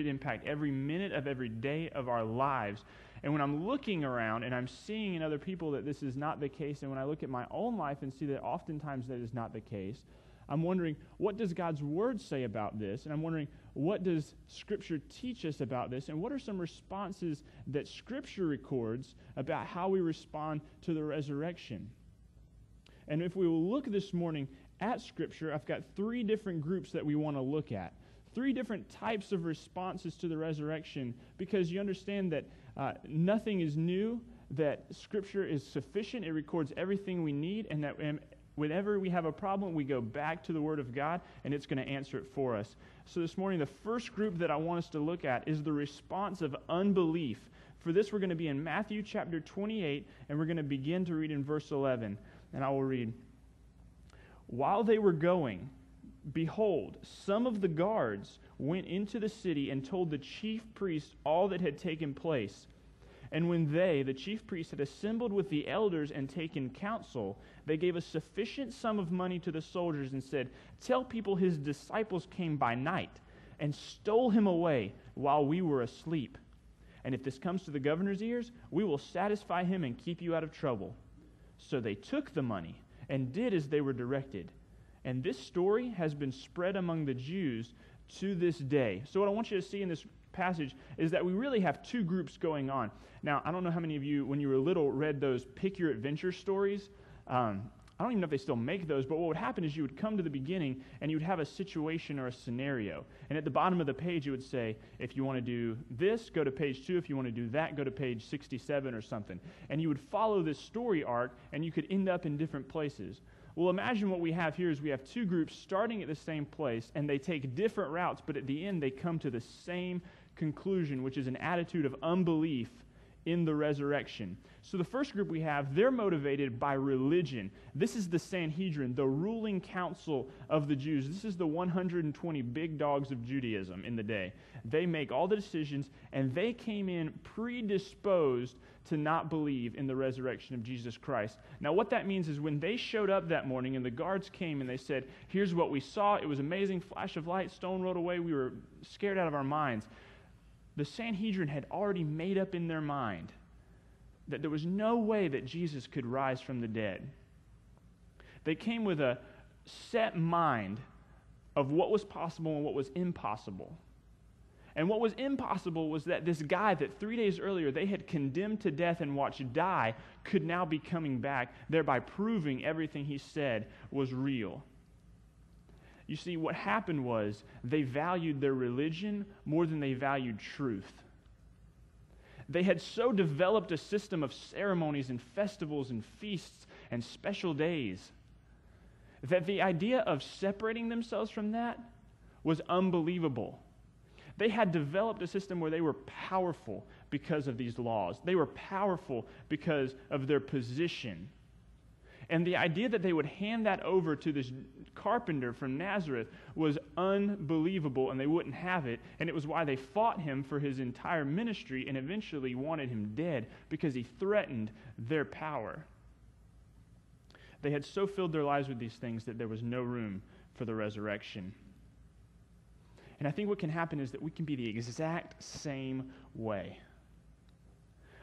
should impact every minute of every day of our lives. And when I'm looking around and I'm seeing in other people that this is not the case, and when I look at my own life and see that oftentimes that is not the case, I'm wondering, what does God's word say about this? And I'm wondering, what does Scripture teach us about this? And what are some responses that Scripture records about how we respond to the resurrection? And if we will look this morning at Scripture, I've got three different groups that we want to look at. Three different types of responses to the resurrection because you understand that uh, nothing is new, that Scripture is sufficient, it records everything we need, and that whenever we have a problem, we go back to the Word of God and it's going to answer it for us. So this morning, the first group that I want us to look at is the response of unbelief. For this, we're going to be in Matthew chapter 28, and we're going to begin to read in verse 11. And I will read While they were going, behold, some of the guards went into the city and told the chief priests all that had taken place. And when they, the chief priests, had assembled with the elders and taken counsel, they gave a sufficient sum of money to the soldiers and said, Tell people his disciples came by night and stole him away while we were asleep. And if this comes to the governor's ears, we will satisfy him and keep you out of trouble. So they took the money and did as they were directed. And this story has been spread among the Jews to this day. So, what I want you to see in this passage is that we really have two groups going on. Now, I don't know how many of you, when you were little, read those Pick Your Adventure stories. Um, I don't even know if they still make those, but what would happen is you would come to the beginning and you would have a situation or a scenario. And at the bottom of the page, it would say, if you want to do this, go to page two. If you want to do that, go to page 67 or something. And you would follow this story arc and you could end up in different places. Well, imagine what we have here is we have two groups starting at the same place and they take different routes, but at the end they come to the same conclusion, which is an attitude of unbelief in the resurrection. So, the first group we have, they're motivated by religion. This is the Sanhedrin, the ruling council of the Jews. This is the 120 big dogs of Judaism in the day. They make all the decisions, and they came in predisposed to not believe in the resurrection of Jesus Christ. Now, what that means is when they showed up that morning and the guards came and they said, Here's what we saw. It was amazing flash of light, stone rolled away. We were scared out of our minds the Sanhedrin had already made up in their mind that there was no way that Jesus could rise from the dead. They came with a set mind of what was possible and what was impossible. And what was impossible was that this guy that three days earlier they had condemned to death and watched die could now be coming back, thereby proving everything he said was real. You see, what happened was they valued their religion more than they valued truth. They had so developed a system of ceremonies and festivals and feasts and special days that the idea of separating themselves from that was unbelievable. They had developed a system where they were powerful because of these laws. They were powerful because of their position. And the idea that they would hand that over to this carpenter from Nazareth was unbelievable, and they wouldn't have it. And it was why they fought him for his entire ministry and eventually wanted him dead because he threatened their power. They had so filled their lives with these things that there was no room for the resurrection. And I think what can happen is that we can be the exact same way.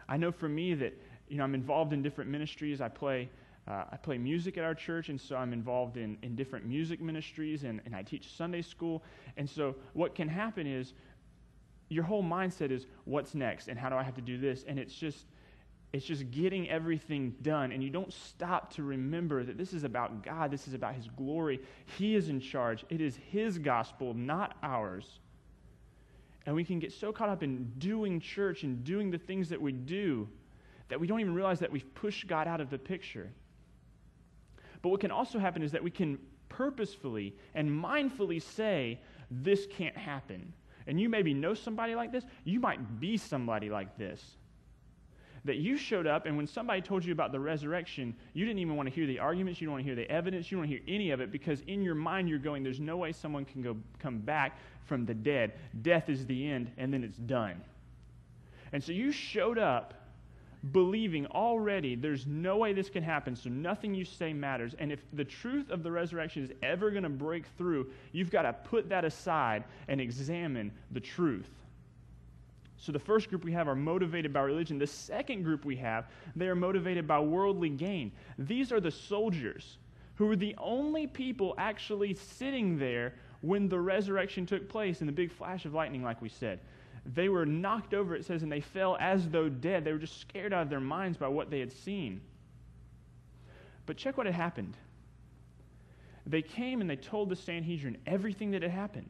I know for me that, you know, I'm involved in different ministries. I play uh, I play music at our church, and so I'm involved in, in different music ministries, and, and I teach Sunday school. And so, what can happen is your whole mindset is what's next, and how do I have to do this? And it's just, it's just getting everything done, and you don't stop to remember that this is about God, this is about His glory. He is in charge, it is His gospel, not ours. And we can get so caught up in doing church and doing the things that we do that we don't even realize that we've pushed God out of the picture. But what can also happen is that we can purposefully and mindfully say, This can't happen. And you maybe know somebody like this. You might be somebody like this. That you showed up, and when somebody told you about the resurrection, you didn't even want to hear the arguments, you don't want to hear the evidence, you don't want to hear any of it, because in your mind you're going, There's no way someone can go come back from the dead. Death is the end, and then it's done. And so you showed up believing already there's no way this can happen, so nothing you say matters. And if the truth of the resurrection is ever going to break through, you've got to put that aside and examine the truth. So the first group we have are motivated by religion. The second group we have, they are motivated by worldly gain. These are the soldiers who were the only people actually sitting there when the resurrection took place in the big flash of lightning, like we said. They were knocked over, it says, and they fell as though dead. They were just scared out of their minds by what they had seen. But check what had happened. They came and they told the Sanhedrin everything that had happened.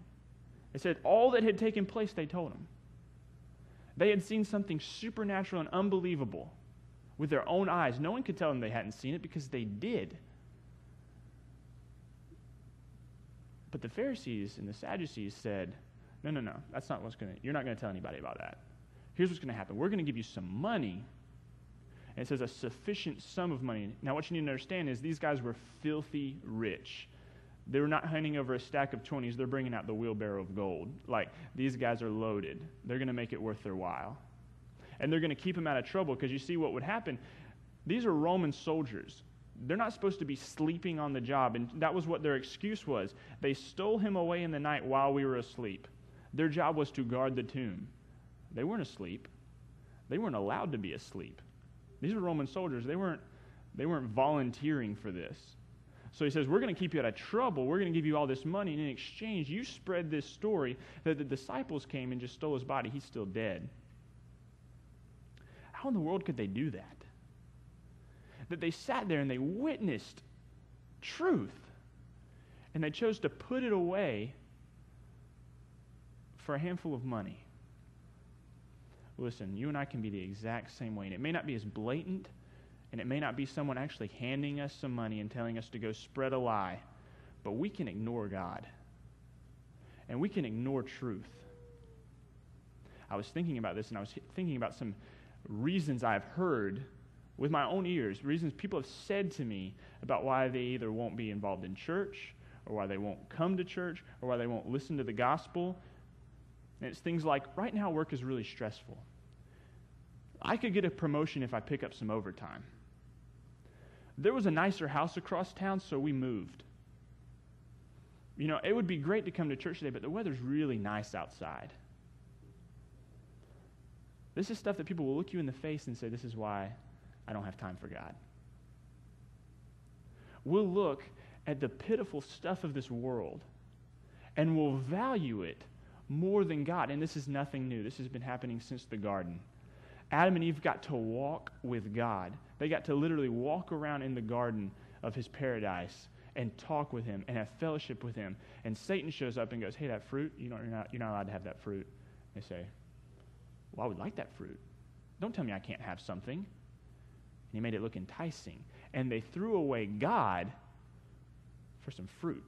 They said all that had taken place, they told them. They had seen something supernatural and unbelievable with their own eyes. No one could tell them they hadn't seen it because they did. But the Pharisees and the Sadducees said, No, no, no, that's not what's going to, you're not going to tell anybody about that. Here's what's going to happen we're going to give you some money. And it says a sufficient sum of money. Now, what you need to understand is these guys were filthy rich. They were not handing over a stack of 20s, they're bringing out the wheelbarrow of gold. Like, these guys are loaded. They're going to make it worth their while. And they're going to keep them out of trouble because you see what would happen. These are Roman soldiers. They're not supposed to be sleeping on the job. And that was what their excuse was. They stole him away in the night while we were asleep. Their job was to guard the tomb. They weren't asleep, they weren't allowed to be asleep. These were Roman soldiers. They weren't, they weren't volunteering for this. So he says, We're going to keep you out of trouble. We're going to give you all this money. And in exchange, you spread this story that the disciples came and just stole his body. He's still dead. How in the world could they do that? That they sat there and they witnessed truth and they chose to put it away for a handful of money. Listen, you and I can be the exact same way. And it may not be as blatant, and it may not be someone actually handing us some money and telling us to go spread a lie, but we can ignore God. And we can ignore truth. I was thinking about this, and I was thinking about some reasons I've heard with my own ears, reasons people have said to me about why they either won't be involved in church, or why they won't come to church, or why they won't listen to the gospel. And it's things like right now, work is really stressful. I could get a promotion if I pick up some overtime. There was a nicer house across town, so we moved. You know, it would be great to come to church today, but the weather's really nice outside. This is stuff that people will look you in the face and say, This is why I don't have time for God. We'll look at the pitiful stuff of this world and we'll value it more than God. And this is nothing new. This has been happening since the garden. Adam and Eve got to walk with God. They got to literally walk around in the garden of his paradise and talk with him and have fellowship with him. And Satan shows up and goes, Hey, that fruit, you know, you're, not, you're not allowed to have that fruit. They say, Well, I would like that fruit. Don't tell me I can't have something. And he made it look enticing. And they threw away God for some fruit.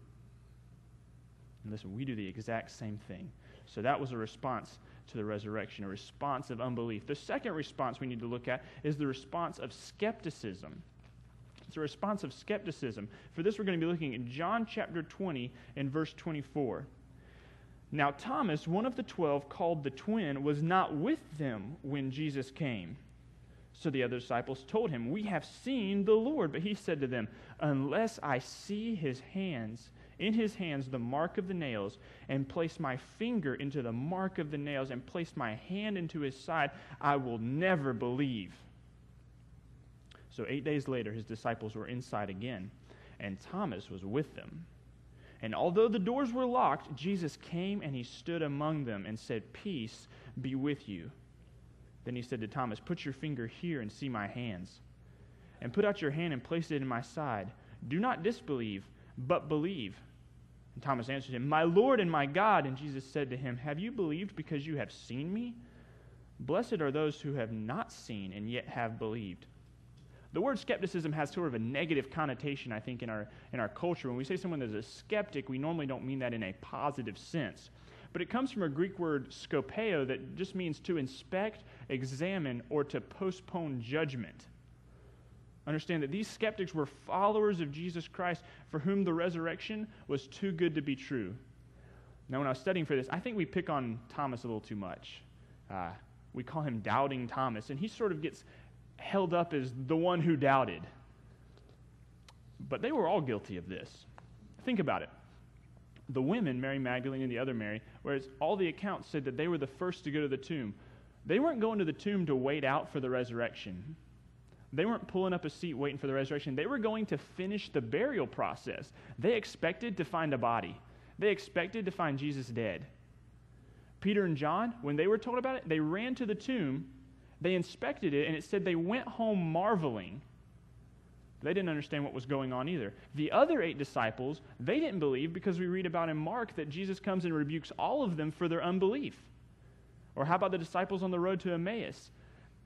And listen, we do the exact same thing. So that was a response to the resurrection, a response of unbelief. The second response we need to look at is the response of skepticism. It's a response of skepticism. For this, we're going to be looking at John chapter 20 and verse 24. Now, Thomas, one of the twelve, called the twin, was not with them when Jesus came. So the other disciples told him, We have seen the Lord. But he said to them, Unless I see his hands in his hands the mark of the nails, and placed my finger into the mark of the nails, and placed my hand into his side, I will never believe. So, eight days later, his disciples were inside again, and Thomas was with them. And although the doors were locked, Jesus came and he stood among them and said, Peace be with you. Then he said to Thomas, Put your finger here and see my hands, and put out your hand and place it in my side. Do not disbelieve, but believe. And Thomas answered him, My Lord and my God. And Jesus said to him, Have you believed because you have seen me? Blessed are those who have not seen and yet have believed. The word skepticism has sort of a negative connotation, I think, in our, in our culture. When we say someone is a skeptic, we normally don't mean that in a positive sense. But it comes from a Greek word skopeo that just means to inspect, examine, or to postpone judgment. Understand that these skeptics were followers of Jesus Christ for whom the resurrection was too good to be true. Now, when I was studying for this, I think we pick on Thomas a little too much. Uh, we call him Doubting Thomas, and he sort of gets held up as the one who doubted. But they were all guilty of this. Think about it. The women, Mary Magdalene and the other Mary, whereas all the accounts said that they were the first to go to the tomb, They weren't going to the tomb to wait out for the resurrection. They weren't pulling up a seat waiting for the resurrection. They were going to finish the burial process. They expected to find a body, they expected to find Jesus dead. Peter and John, when they were told about it, they ran to the tomb, they inspected it, and it said they went home marveling. They didn't understand what was going on either. The other eight disciples, they didn't believe because we read about in Mark that Jesus comes and rebukes all of them for their unbelief. Or how about the disciples on the road to Emmaus?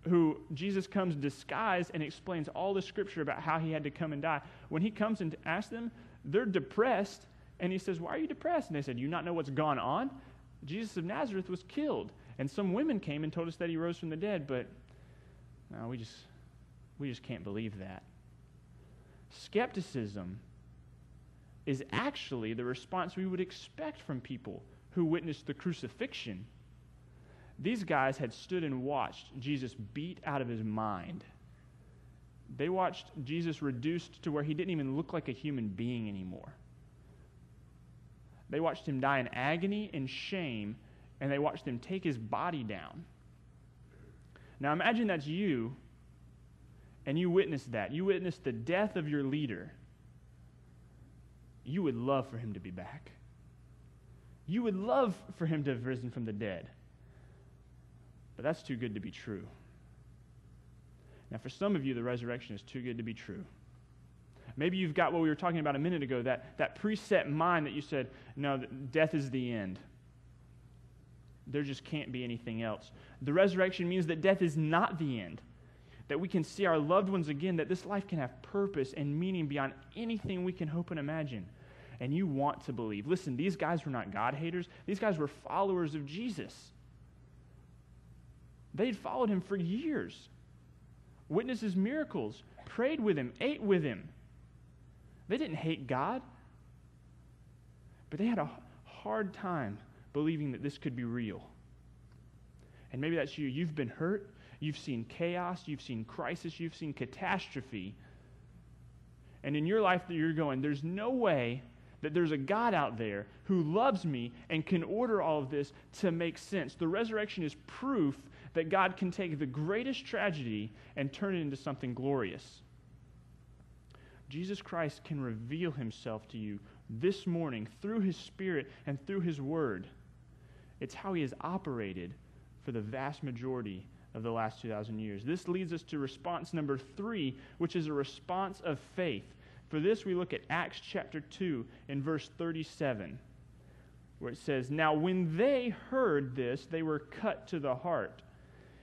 Who Jesus comes disguised and explains all the scripture about how he had to come and die. When he comes and asks them, they're depressed, and he says, Why are you depressed? And they said, You not know what's gone on? Jesus of Nazareth was killed. And some women came and told us that he rose from the dead, but no, we just we just can't believe that. Skepticism is actually the response we would expect from people who witnessed the crucifixion these guys had stood and watched Jesus beat out of his mind. They watched Jesus reduced to where he didn't even look like a human being anymore. They watched him die in agony and shame, and they watched him take his body down. Now imagine that's you, and you witnessed that. You witnessed the death of your leader. You would love for him to be back. You would love for him to have risen from the dead. But that's too good to be true. Now, for some of you, the resurrection is too good to be true. Maybe you've got what we were talking about a minute ago that, that preset mind that you said, no, death is the end. There just can't be anything else. The resurrection means that death is not the end, that we can see our loved ones again, that this life can have purpose and meaning beyond anything we can hope and imagine. And you want to believe. Listen, these guys were not God haters, these guys were followers of Jesus. They'd followed him for years, witnessed his miracles, prayed with him, ate with him. They didn't hate God, but they had a hard time believing that this could be real. And maybe that's you. You've been hurt. You've seen chaos. You've seen crisis. You've seen catastrophe. And in your life, that you're going, there's no way that there's a God out there who loves me and can order all of this to make sense. The resurrection is proof that God can take the greatest tragedy and turn it into something glorious. Jesus Christ can reveal himself to you this morning through his Spirit and through his Word. It's how he has operated for the vast majority of the last 2,000 years. This leads us to response number three, which is a response of faith. For this, we look at Acts chapter 2 and verse 37, where it says, Now when they heard this, they were cut to the heart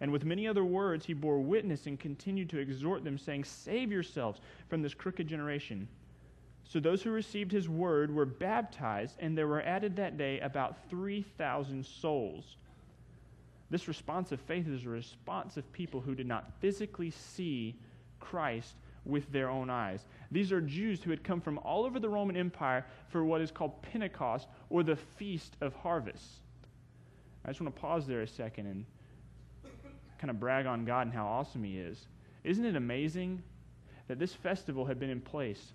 And with many other words, he bore witness and continued to exhort them, saying, Save yourselves from this crooked generation. So those who received his word were baptized, and there were added that day about 3,000 souls. This response of faith is a response of people who did not physically see Christ with their own eyes. These are Jews who had come from all over the Roman Empire for what is called Pentecost or the Feast of Harvest. I just want to pause there a second and kind of brag on God and how awesome He is. Isn't it amazing that this festival had been in place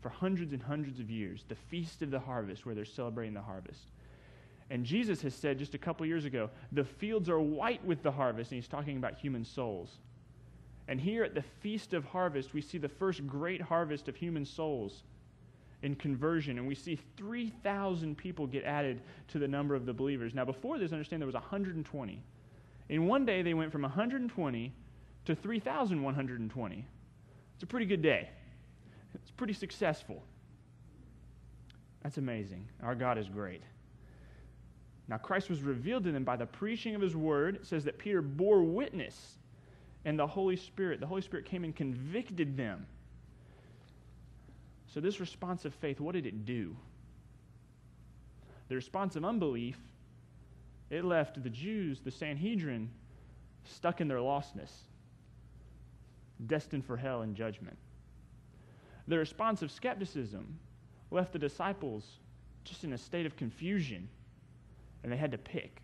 for hundreds and hundreds of years, the Feast of the Harvest, where they're celebrating the harvest? And Jesus has said just a couple years ago, the fields are white with the harvest, and He's talking about human souls. And here at the Feast of Harvest, we see the first great harvest of human souls in conversion, and we see 3,000 people get added to the number of the believers. Now, before this, understand there was 120. In one day, they went from 120 to 3,120. It's a pretty good day. It's pretty successful. That's amazing. Our God is great. Now, Christ was revealed to them by the preaching of his word. It says that Peter bore witness, and the Holy Spirit, the Holy Spirit came and convicted them. So, this response of faith, what did it do? The response of unbelief it left the Jews, the Sanhedrin, stuck in their lostness. destined for hell and judgment. The response of skepticism left the disciples just in a state of confusion, and they had to pick.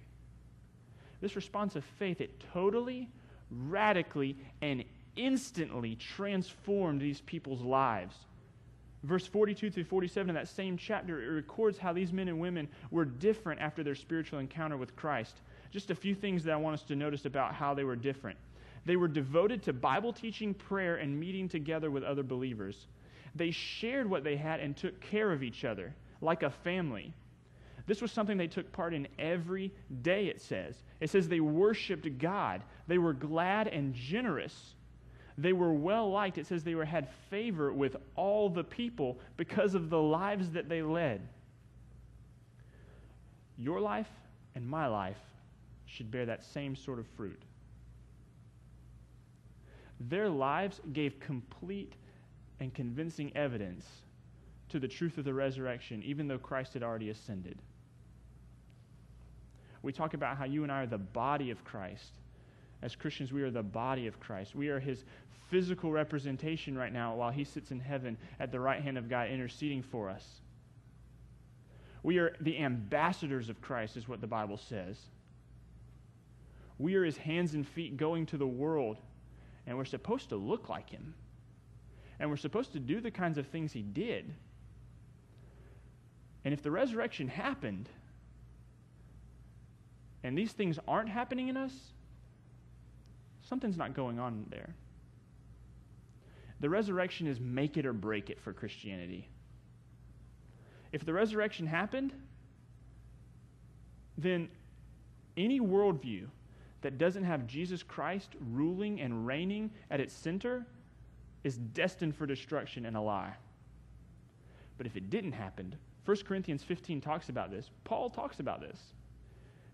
This response of faith, it totally, radically, and instantly transformed these people's lives. Verse 42 through 47 in that same chapter, it records how these men and women were different after their spiritual encounter with Christ. Just a few things that I want us to notice about how they were different. They were devoted to Bible teaching, prayer, and meeting together with other believers. They shared what they had and took care of each other like a family. This was something they took part in every day, it says. It says they worshiped God. They were glad and generous. They were well liked. It says they were, had favor with all the people because of the lives that they led. Your life and my life should bear that same sort of fruit. Their lives gave complete and convincing evidence to the truth of the resurrection, even though Christ had already ascended. We talk about how you and I are the body of Christ. As Christians, we are the body of Christ. We are his physical representation right now while he sits in heaven at the right hand of God interceding for us. We are the ambassadors of Christ, is what the Bible says. We are his hands and feet going to the world, and we're supposed to look like him. And we're supposed to do the kinds of things he did. And if the resurrection happened, and these things aren't happening in us, something's not going on there. The resurrection is make it or break it for Christianity. If the resurrection happened, then any worldview that doesn't have Jesus Christ ruling and reigning at its center is destined for destruction and a lie. But if it didn't happen, 1 Corinthians 15 talks about this. Paul talks about this.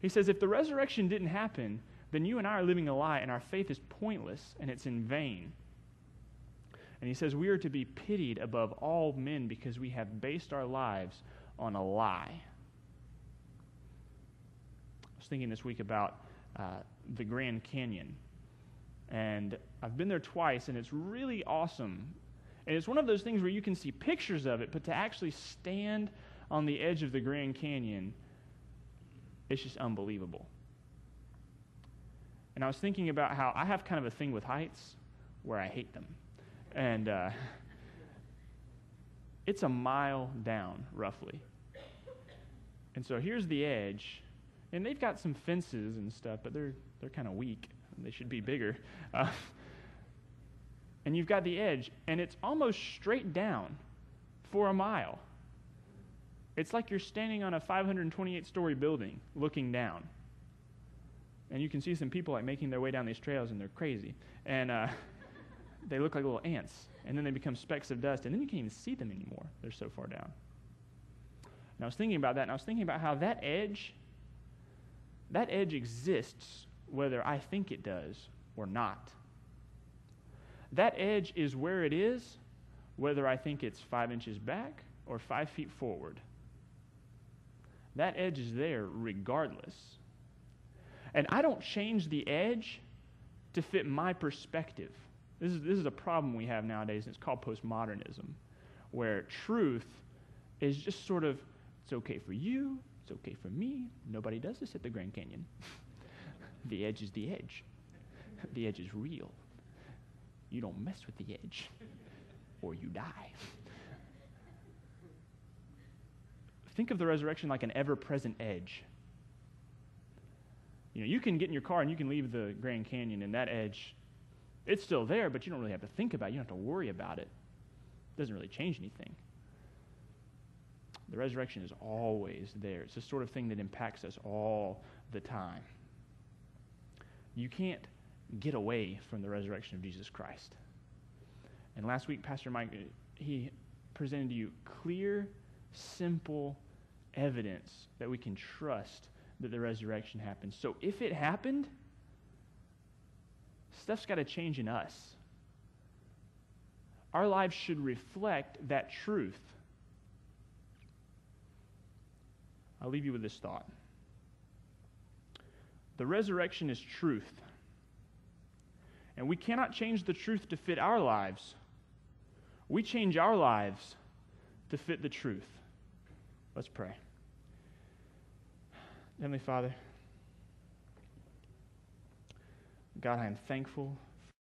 He says, if the resurrection didn't happen, then you and I are living a lie, and our faith is pointless and it's in vain. And he says, we are to be pitied above all men because we have based our lives on a lie. I was thinking this week about uh, the Grand Canyon. And I've been there twice, and it's really awesome. And it's one of those things where you can see pictures of it, but to actually stand on the edge of the Grand Canyon, it's just unbelievable. And I was thinking about how I have kind of a thing with heights where I hate them. And uh, it's a mile down, roughly. And so here's the edge. And they've got some fences and stuff, but they're, they're kind of weak. They should be bigger. Uh, and you've got the edge, and it's almost straight down for a mile. It's like you're standing on a 528 story building looking down. And you can see some people like making their way down these trails, and they're crazy. And uh, they look like little ants. And then they become specks of dust, and then you can't even see them anymore. They're so far down. And I was thinking about that, and I was thinking about how that edge, that edge exists whether I think it does or not. That edge is where it is, whether I think it's five inches back or five feet forward. That edge is there regardless. And I don't change the edge to fit my perspective. This is, this is a problem we have nowadays, and it's called postmodernism, where truth is just sort of, it's okay for you, it's okay for me. Nobody does this at the Grand Canyon. the edge is the edge, the edge is real. You don't mess with the edge, or you die. Think of the resurrection like an ever present edge. You know, you can get in your car and you can leave the Grand Canyon, and that edge, it's still there, but you don't really have to think about it. You don't have to worry about it. It doesn't really change anything. The resurrection is always there. It's the sort of thing that impacts us all the time. You can't get away from the resurrection of Jesus Christ. And last week, Pastor Mike, he presented to you clear, simple evidence that we can trust that the resurrection happened. So if it happened, stuff's got to change in us. Our lives should reflect that truth. I'll leave you with this thought. The resurrection is truth. And we cannot change the truth to fit our lives. We change our lives to fit the truth. Let's pray. Heavenly Father, God, I am thankful